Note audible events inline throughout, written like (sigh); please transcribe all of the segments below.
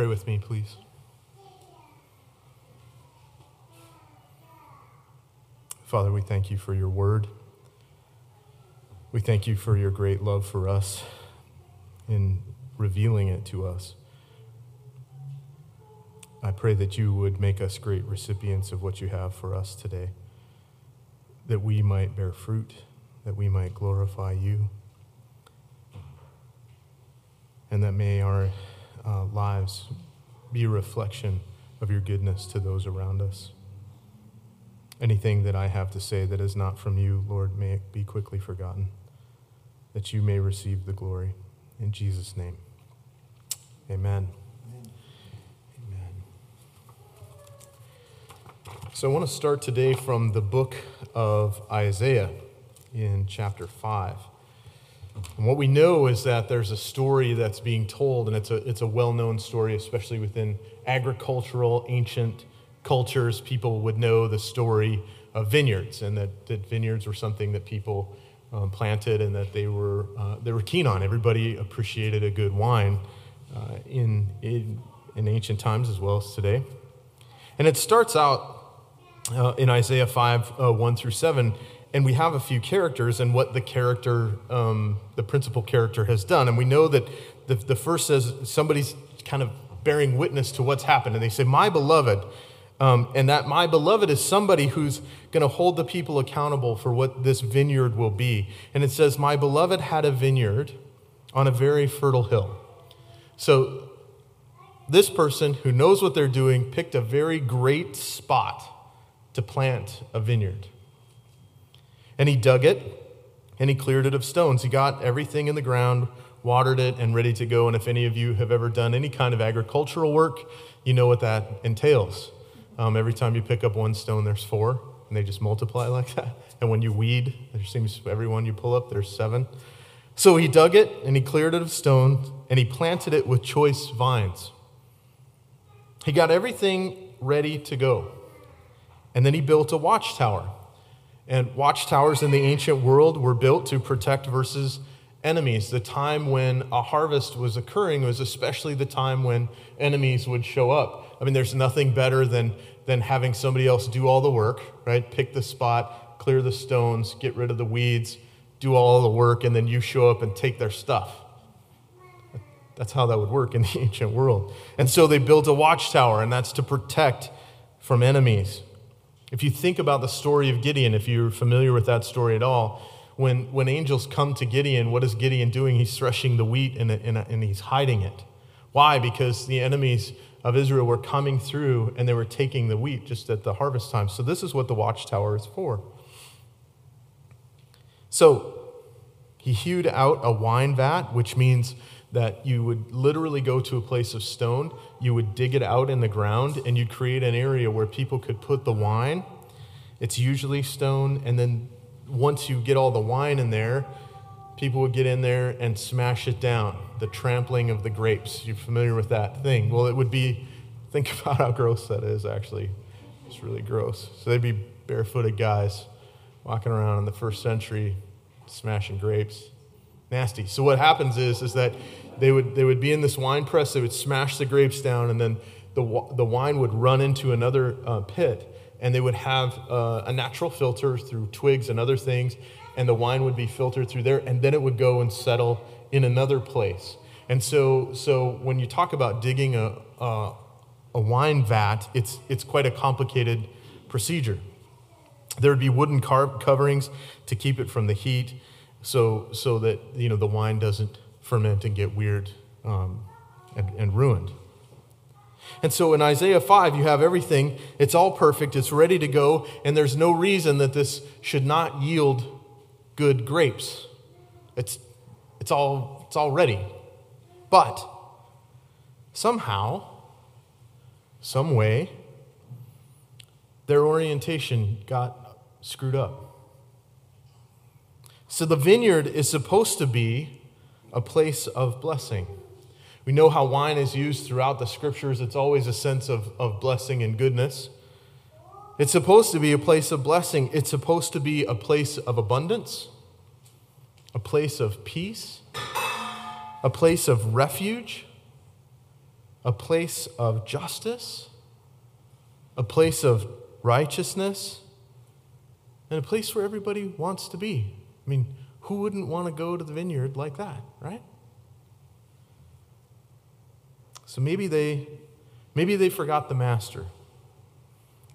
pray with me, please? Father, we thank you for your word. We thank you for your great love for us in revealing it to us. I pray that you would make us great recipients of what you have for us today, that we might bear fruit, that we might glorify you, and that may our uh, lives be a reflection of your goodness to those around us. Anything that I have to say that is not from you, Lord, may it be quickly forgotten, that you may receive the glory. In Jesus' name, amen. Amen. So I want to start today from the book of Isaiah in chapter 5. And what we know is that there's a story that's being told, and it's a, it's a well known story, especially within agricultural, ancient cultures. People would know the story of vineyards, and that, that vineyards were something that people um, planted and that they were, uh, they were keen on. Everybody appreciated a good wine uh, in, in, in ancient times as well as today. And it starts out uh, in Isaiah 5 uh, 1 through 7 and we have a few characters and what the character, um, the principal character, has done. And we know that the, the first says somebody's kind of bearing witness to what's happened. And they say, My beloved. Um, and that my beloved is somebody who's going to hold the people accountable for what this vineyard will be. And it says, My beloved had a vineyard on a very fertile hill. So this person who knows what they're doing picked a very great spot to plant a vineyard. And he dug it and he cleared it of stones. He got everything in the ground, watered it, and ready to go. And if any of you have ever done any kind of agricultural work, you know what that entails. Um, every time you pick up one stone, there's four, and they just multiply (laughs) like that. And when you weed, there seems every one you pull up, there's seven. So he dug it and he cleared it of stones and he planted it with choice vines. He got everything ready to go. And then he built a watchtower. And watchtowers in the ancient world were built to protect versus enemies. The time when a harvest was occurring was especially the time when enemies would show up. I mean, there's nothing better than, than having somebody else do all the work, right? Pick the spot, clear the stones, get rid of the weeds, do all the work, and then you show up and take their stuff. That's how that would work in the (laughs) ancient world. And so they built a watchtower, and that's to protect from enemies. If you think about the story of Gideon, if you're familiar with that story at all, when, when angels come to Gideon, what is Gideon doing? He's threshing the wheat and, and, and he's hiding it. Why? Because the enemies of Israel were coming through and they were taking the wheat just at the harvest time. So, this is what the watchtower is for. So, he hewed out a wine vat, which means that you would literally go to a place of stone, you would dig it out in the ground, and you'd create an area where people could put the wine. It's usually stone, and then once you get all the wine in there, people would get in there and smash it down. The trampling of the grapes. You're familiar with that thing? Well, it would be, think (laughs) about how gross that is, actually. It's really gross. So they'd be barefooted guys walking around in the first century smashing grapes nasty. So what happens is, is that they would, they would be in this wine press, they would smash the grapes down, and then the, the wine would run into another uh, pit, and they would have uh, a natural filter through twigs and other things, and the wine would be filtered through there, and then it would go and settle in another place. And so, so when you talk about digging a, a, a wine vat, it's, it's quite a complicated procedure. There would be wooden car- coverings to keep it from the heat so, so that you know, the wine doesn't ferment and get weird um, and, and ruined. And so in Isaiah 5, you have everything. It's all perfect. It's ready to go. And there's no reason that this should not yield good grapes. It's, it's, all, it's all ready. But somehow, some way, their orientation got screwed up. So the vineyard is supposed to be a place of blessing. We know how wine is used throughout the scriptures, it's always a sense of, of blessing and goodness. It's supposed to be a place of blessing, it's supposed to be a place of abundance, a place of peace, a place of refuge. a place of justice, a place of righteousness, and a place where everybody wants to be. I mean, who wouldn't want to go to the vineyard like that, right? So maybe they maybe they forgot the master.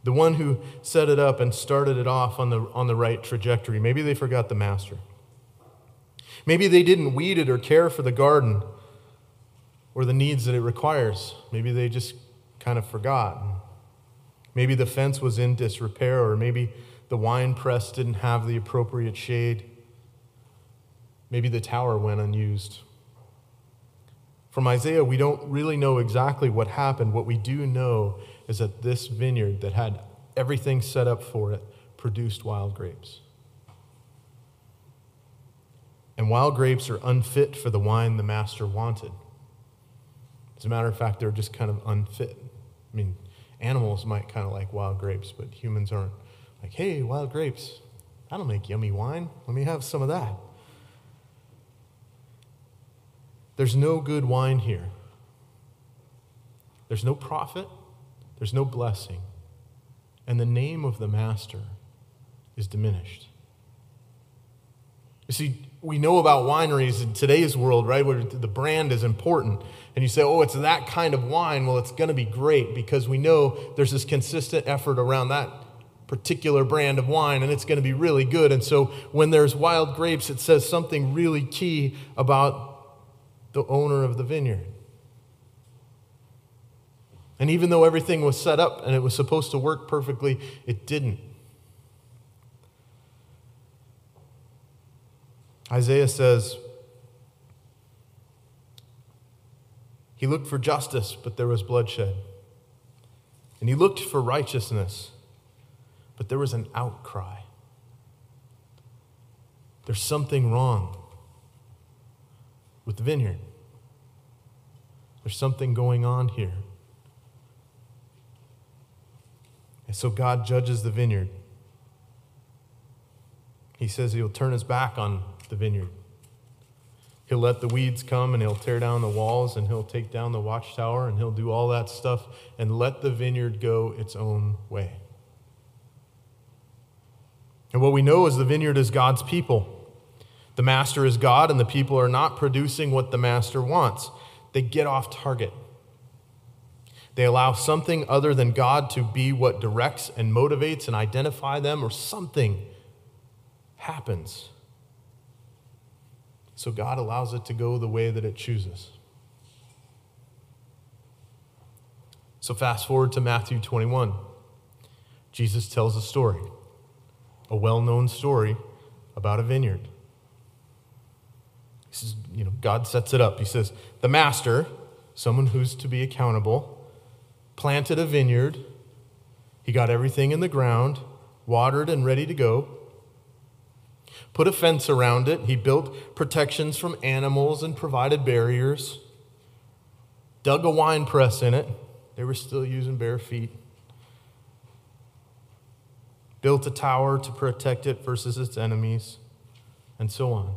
The one who set it up and started it off on the, on the right trajectory. Maybe they forgot the master. Maybe they didn't weed it or care for the garden or the needs that it requires. Maybe they just kind of forgot. Maybe the fence was in disrepair, or maybe the wine press didn't have the appropriate shade. Maybe the tower went unused. From Isaiah, we don't really know exactly what happened. What we do know is that this vineyard that had everything set up for it produced wild grapes. And wild grapes are unfit for the wine the master wanted. As a matter of fact, they're just kind of unfit. I mean, animals might kind of like wild grapes, but humans aren't. Like, hey, wild grapes, that'll make yummy wine. Let me have some of that. There's no good wine here. There's no profit. There's no blessing. And the name of the master is diminished. You see, we know about wineries in today's world, right, where the brand is important. And you say, oh, it's that kind of wine. Well, it's going to be great because we know there's this consistent effort around that particular brand of wine and it's going to be really good. And so when there's wild grapes, it says something really key about the owner of the vineyard. And even though everything was set up and it was supposed to work perfectly, it didn't. Isaiah says, He looked for justice, but there was bloodshed. And he looked for righteousness, but there was an outcry. There's something wrong with the vineyard. There's something going on here. And so God judges the vineyard. He says he'll turn his back on the vineyard. He'll let the weeds come and he'll tear down the walls and he'll take down the watchtower and he'll do all that stuff and let the vineyard go its own way. And what we know is the vineyard is God's people. The master is God and the people are not producing what the master wants. They get off target. They allow something other than God to be what directs and motivates and identify them, or something happens. So God allows it to go the way that it chooses. So fast forward to Matthew 21. Jesus tells a story, a well known story about a vineyard. Says, you know, God sets it up. He says, the master, someone who's to be accountable, planted a vineyard. He got everything in the ground, watered and ready to go. Put a fence around it. He built protections from animals and provided barriers. Dug a wine press in it. They were still using bare feet. Built a tower to protect it versus its enemies, and so on.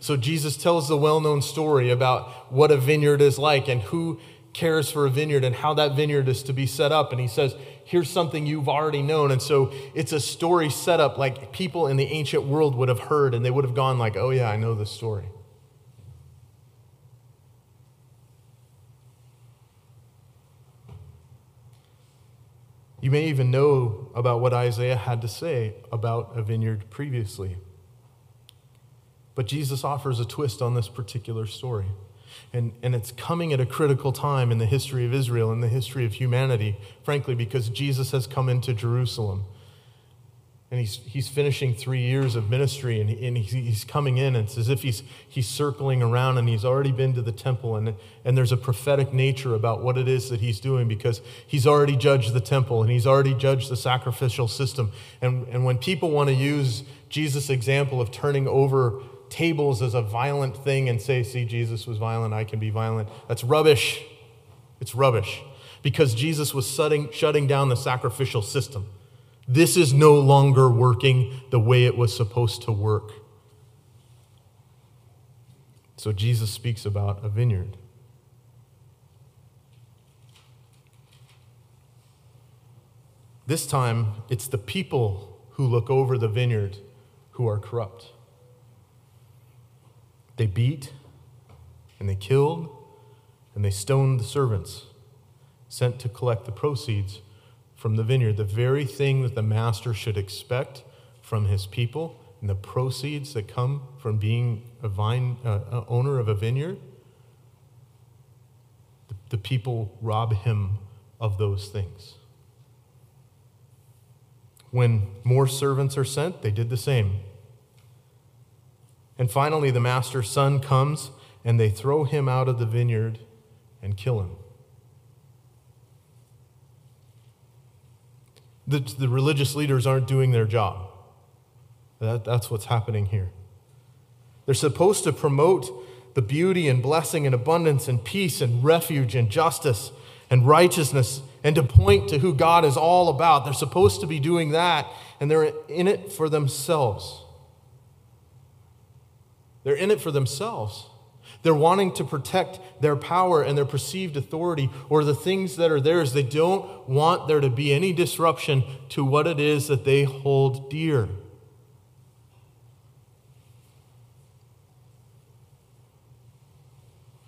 So Jesus tells the well known story about what a vineyard is like and who cares for a vineyard and how that vineyard is to be set up. And he says, Here's something you've already known. And so it's a story set up like people in the ancient world would have heard, and they would have gone, like, oh yeah, I know this story. You may even know about what Isaiah had to say about a vineyard previously. But Jesus offers a twist on this particular story. And, and it's coming at a critical time in the history of Israel and the history of humanity, frankly, because Jesus has come into Jerusalem. And he's, he's finishing three years of ministry, and, and he's, he's coming in. And it's as if he's, he's circling around, and he's already been to the temple. And, and there's a prophetic nature about what it is that he's doing because he's already judged the temple, and he's already judged the sacrificial system. And, and when people want to use Jesus' example of turning over tables as a violent thing and say, see, Jesus was violent, I can be violent. That's rubbish. It's rubbish because Jesus was shutting, shutting down the sacrificial system. This is no longer working the way it was supposed to work. So Jesus speaks about a vineyard. This time, it's the people who look over the vineyard who are corrupt. They beat and they killed and they stoned the servants sent to collect the proceeds from the vineyard, the very thing that the master should expect from his people, and the proceeds that come from being a vine uh, owner of a vineyard. The, the people rob him of those things. When more servants are sent, they did the same. And finally, the master's son comes and they throw him out of the vineyard and kill him. The, the religious leaders aren't doing their job. That, that's what's happening here. They're supposed to promote the beauty and blessing and abundance and peace and refuge and justice and righteousness and to point to who God is all about. They're supposed to be doing that, and they're in it for themselves. They're in it for themselves. They're wanting to protect their power and their perceived authority or the things that are theirs. They don't want there to be any disruption to what it is that they hold dear.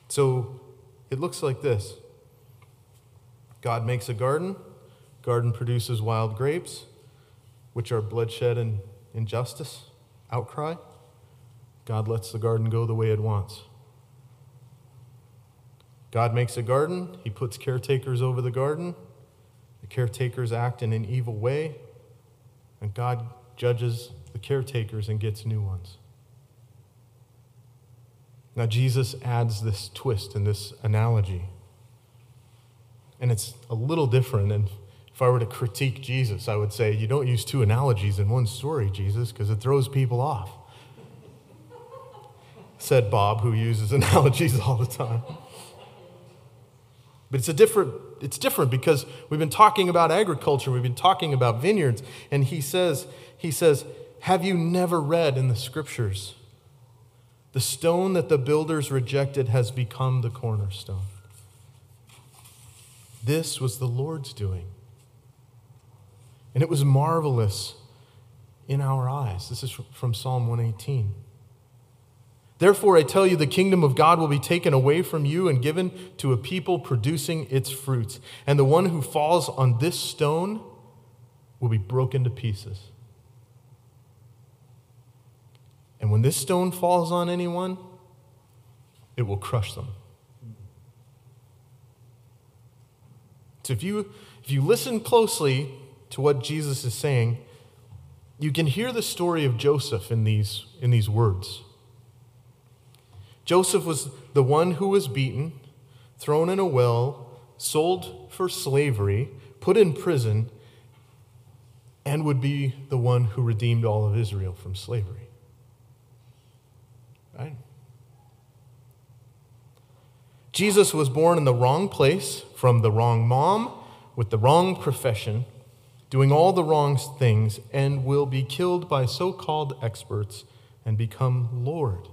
So it looks like this God makes a garden, garden produces wild grapes, which are bloodshed and injustice, outcry. God lets the garden go the way it wants. God makes a garden, He puts caretakers over the garden. The caretakers act in an evil way, and God judges the caretakers and gets new ones. Now, Jesus adds this twist in this analogy. And it's a little different. And if I were to critique Jesus, I would say, You don't use two analogies in one story, Jesus, because it throws people off. Said Bob, who uses (laughs) analogies all the time. But it's a different it's different because we've been talking about agriculture, we've been talking about vineyards, and he says, he says, have you never read in the scriptures? The stone that the builders rejected has become the cornerstone. This was the Lord's doing. And it was marvelous in our eyes. This is from Psalm 118. Therefore, I tell you, the kingdom of God will be taken away from you and given to a people producing its fruits. And the one who falls on this stone will be broken to pieces. And when this stone falls on anyone, it will crush them. So if you, if you listen closely to what Jesus is saying, you can hear the story of Joseph in these, in these words. Joseph was the one who was beaten, thrown in a well, sold for slavery, put in prison, and would be the one who redeemed all of Israel from slavery. Right? Jesus was born in the wrong place, from the wrong mom, with the wrong profession, doing all the wrong things, and will be killed by so called experts and become Lord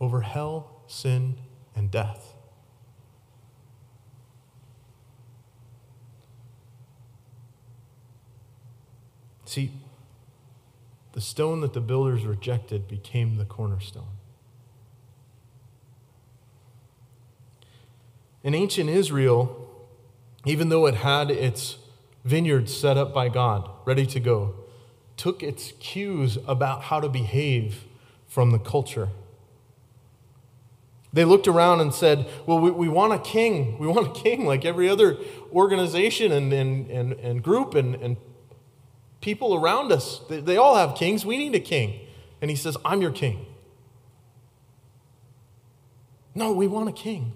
over hell, sin, and death. See, the stone that the builders rejected became the cornerstone. In ancient Israel, even though it had its vineyards set up by God, ready to go, took its cues about how to behave from the culture. They looked around and said, Well, we, we want a king. We want a king like every other organization and, and, and, and group and, and people around us. They, they all have kings. We need a king. And he says, I'm your king. No, we want a king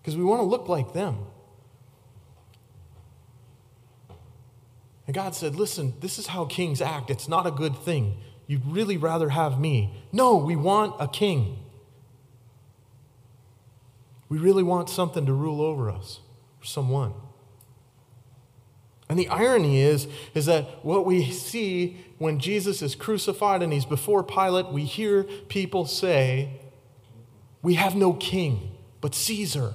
because we want to look like them. And God said, Listen, this is how kings act. It's not a good thing. You'd really rather have me. No, we want a king. We really want something to rule over us, or someone. And the irony is, is that what we see when Jesus is crucified and he's before Pilate, we hear people say, We have no king but Caesar.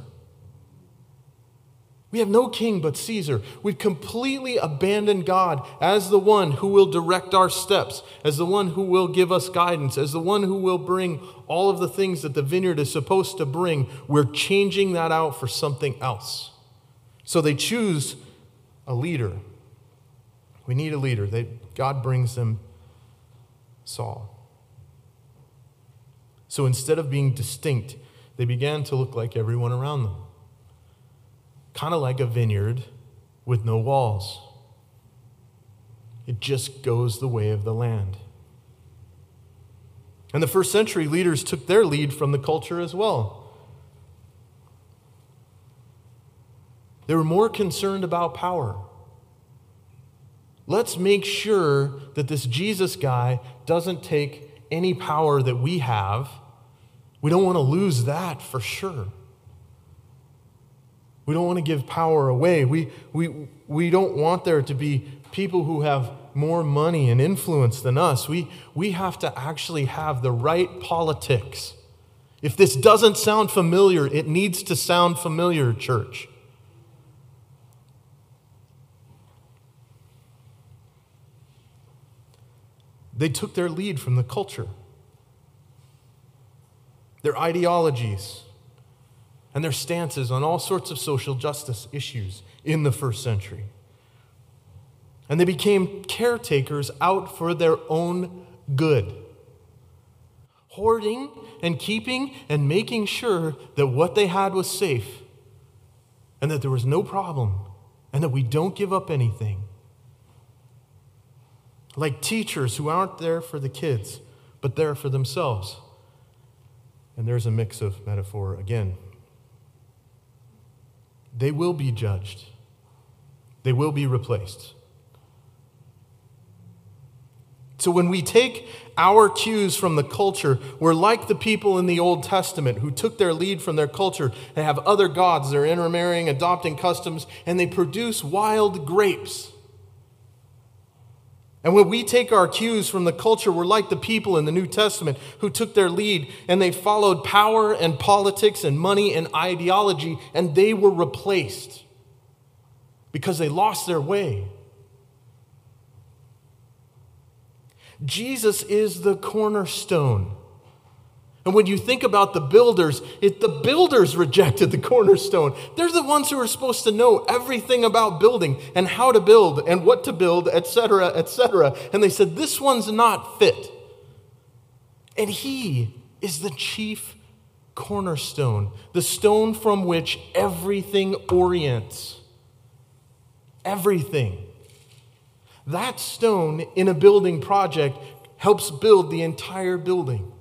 We have no king but Caesar. We've completely abandoned God as the one who will direct our steps, as the one who will give us guidance, as the one who will bring all of the things that the vineyard is supposed to bring. We're changing that out for something else. So they choose a leader. We need a leader. They, God brings them Saul. So instead of being distinct, they began to look like everyone around them kind of like a vineyard with no walls. It just goes the way of the land. And the first century leaders took their lead from the culture as well. They were more concerned about power. Let's make sure that this Jesus guy doesn't take any power that we have. We don't want to lose that for sure. We don't want to give power away. We, we, we don't want there to be people who have more money and influence than us. We, we have to actually have the right politics. If this doesn't sound familiar, it needs to sound familiar, church. They took their lead from the culture, their ideologies and their stances on all sorts of social justice issues in the first century. And they became caretakers out for their own good, hoarding and keeping and making sure that what they had was safe and that there was no problem and that we don't give up anything. Like teachers who aren't there for the kids, but there for themselves. And there's a mix of metaphor again they will be judged, they will be replaced. So when we take our cues from the culture, we're like the people in the Old Testament who took their lead from their culture They have other gods. They're intermarrying, adopting customs, and they produce wild grapes. And when we take our cues from the culture, we're like the people in the New Testament who took their lead and they followed power and politics and money and ideology, and they were replaced because they lost their way. Jesus is the cornerstone. And when you think about the builders, it, the builders rejected the cornerstone. They're the ones who are supposed to know everything about building and how to build and what to build, etc., etc. And they said, This one's not fit. And he is the chief cornerstone, the stone from which everything orients. Everything. That stone in a building project helps build the entire building.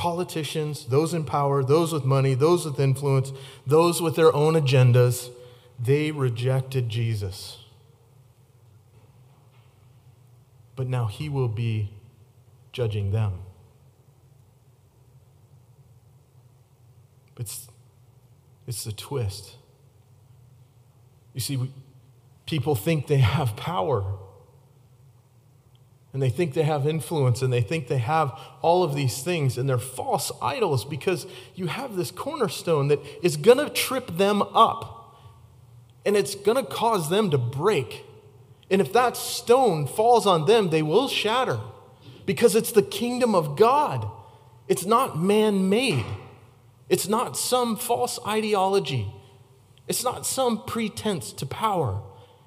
Politicians, those in power, those with money, those with influence, those with their own agendas, they rejected Jesus. But now he will be judging them. It's, it's the twist. You see, we, people think they have power and they think they have influence and they think they have all of these things and they're false idols because you have this cornerstone that is going to trip them up and it's going to cause them to break. And if that stone falls on them, they will shatter because it's the kingdom of God. It's not man made, it's not some false ideology, it's not some pretense to power.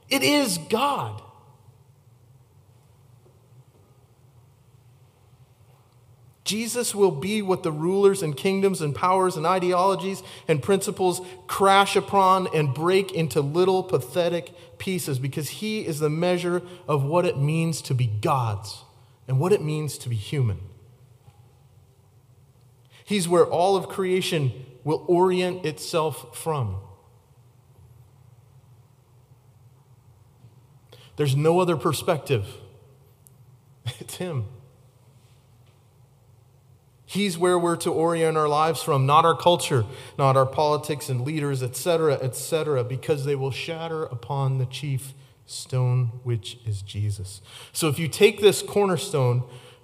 It is God. Jesus will be what the rulers and kingdoms and powers and ideologies and principles crash upon and break into little pathetic pieces because he is the measure of what it means to be God's and what it means to be human. He's where all of creation will orient itself from. There's no other perspective. (laughs) It's Him. He's where we're to orient our lives from, not our culture, not our politics and leaders, etc., etc., because they will shatter upon the chief stone, which is Jesus. So if you take this cornerstone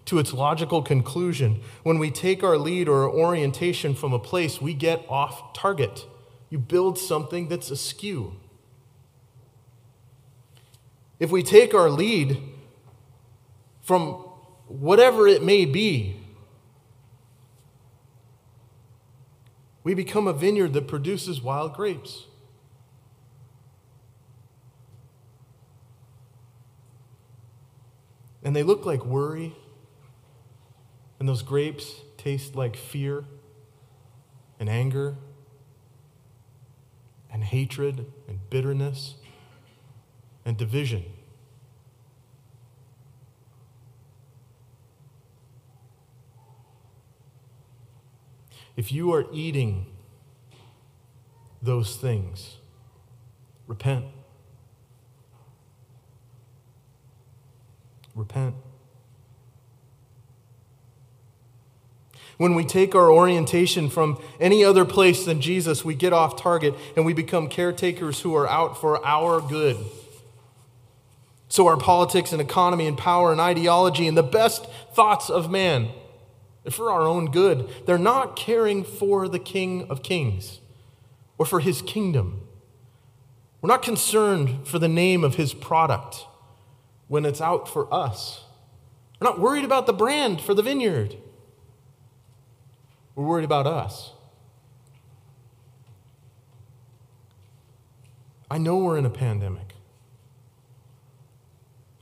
to its logical conclusion. When we take our lead or our orientation from a place, we get off target. You build something that's askew. If we take our lead from whatever it may be, we become a vineyard that produces wild grapes. And they look like worry, and those grapes taste like fear and anger and hatred and bitterness and division. If you are eating those things, repent. Repent. When we take our orientation from any other place than Jesus, we get off target and we become caretakers who are out for our good. So, our politics and economy and power and ideology and the best thoughts of man for our own good. They're not caring for the King of Kings or for his kingdom. We're not concerned for the name of his product when it's out for us. We're not worried about the brand for the vineyard. We're worried about us. I know we're in a pandemic.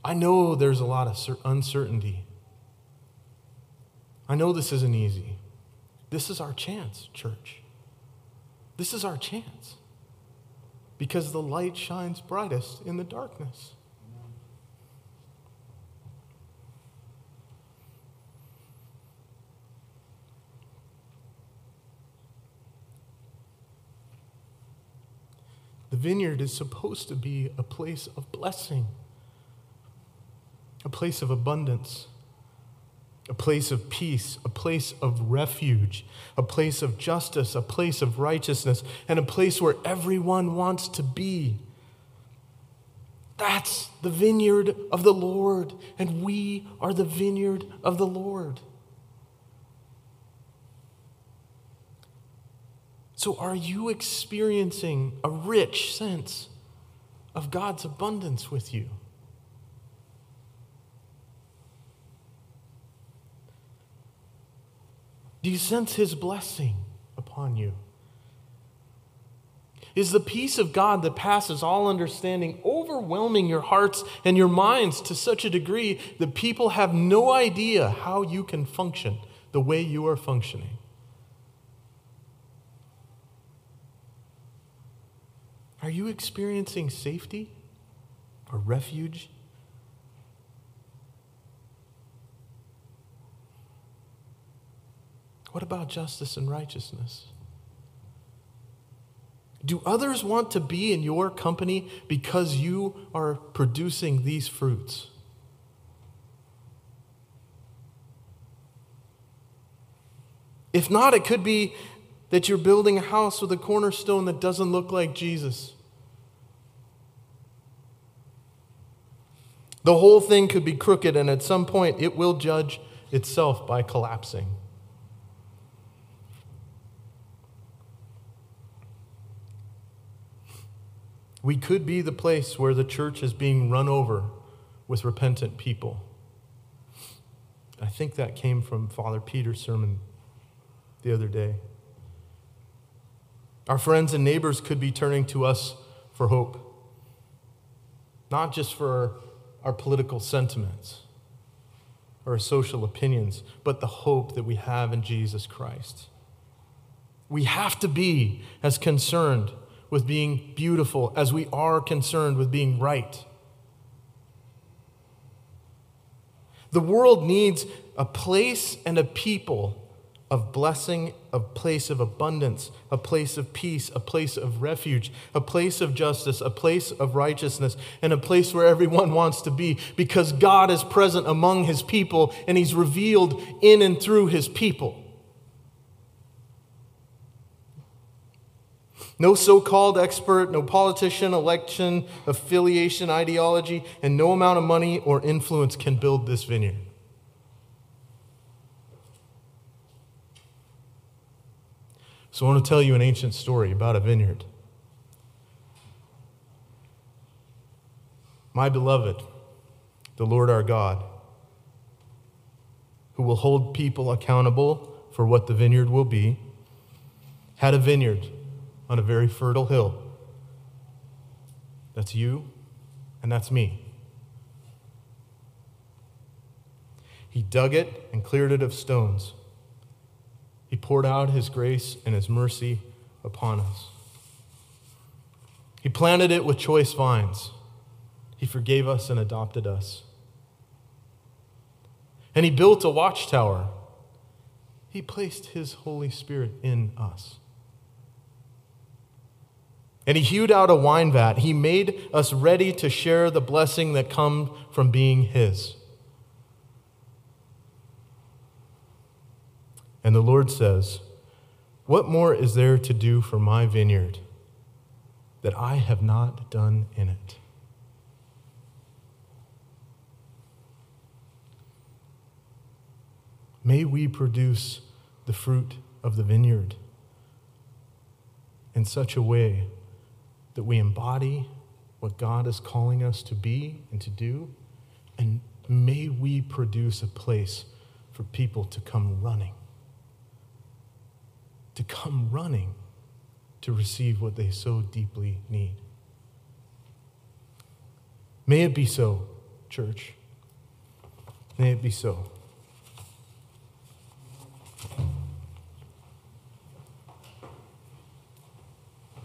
I know there's a lot of uncertainty. I know this isn't easy. This is our chance, church. This is our chance. Because the light shines brightest in the darkness. The vineyard is supposed to be a place of blessing, a place of abundance a place of peace, a place of refuge, a place of justice, a place of righteousness, and a place where everyone wants to be. That's the vineyard of the Lord, and we are the vineyard of the Lord. So, are you experiencing a rich sense of God's abundance with you? Do you sense his blessing upon you? Is the peace of God that passes all understanding overwhelming your hearts and your minds to such a degree that people have no idea how you can function the way you are functioning? Are you experiencing safety or refuge What about justice and righteousness? Do others want to be in your company because you are producing these fruits? If not, it could be that you're building a house with a cornerstone that doesn't look like Jesus. The whole thing could be crooked, and at some point it will judge itself by collapsing. We could be the place where the church is being run over with repentant people. I think that came from Father Peter's sermon the other day. Our friends and neighbors could be turning to us for hope, not just for our political sentiments or our social opinions, but the hope that we have in Jesus Christ. We have to be as concerned with being beautiful as we are concerned with being right. The world needs a place and a people of blessing, a place of abundance, a place of peace, a place of refuge, a place of justice, a place of righteousness, and a place where everyone wants to be because God is present among his people and he's revealed in and through his people. No so called expert, no politician, election, affiliation, ideology, and no amount of money or influence can build this vineyard. So, I want to tell you an ancient story about a vineyard. My beloved, the Lord our God, who will hold people accountable for what the vineyard will be, had a vineyard on a very fertile hill. That's you, and that's me. He dug it and cleared it of stones. He poured out his grace and his mercy upon us. He planted it with choice vines. He forgave us and adopted us. And he built a watchtower. He placed his Holy Spirit in us. And he hewed out a wine vat. He made us ready to share the blessing that comes from being his. And the Lord says, What more is there to do for my vineyard that I have not done in it? May we produce the fruit of the vineyard in such a way that we embody what God is calling us to be and to do. And may we produce a place for people to come running to come running to receive what they so deeply need. May it be so, church. May it be so.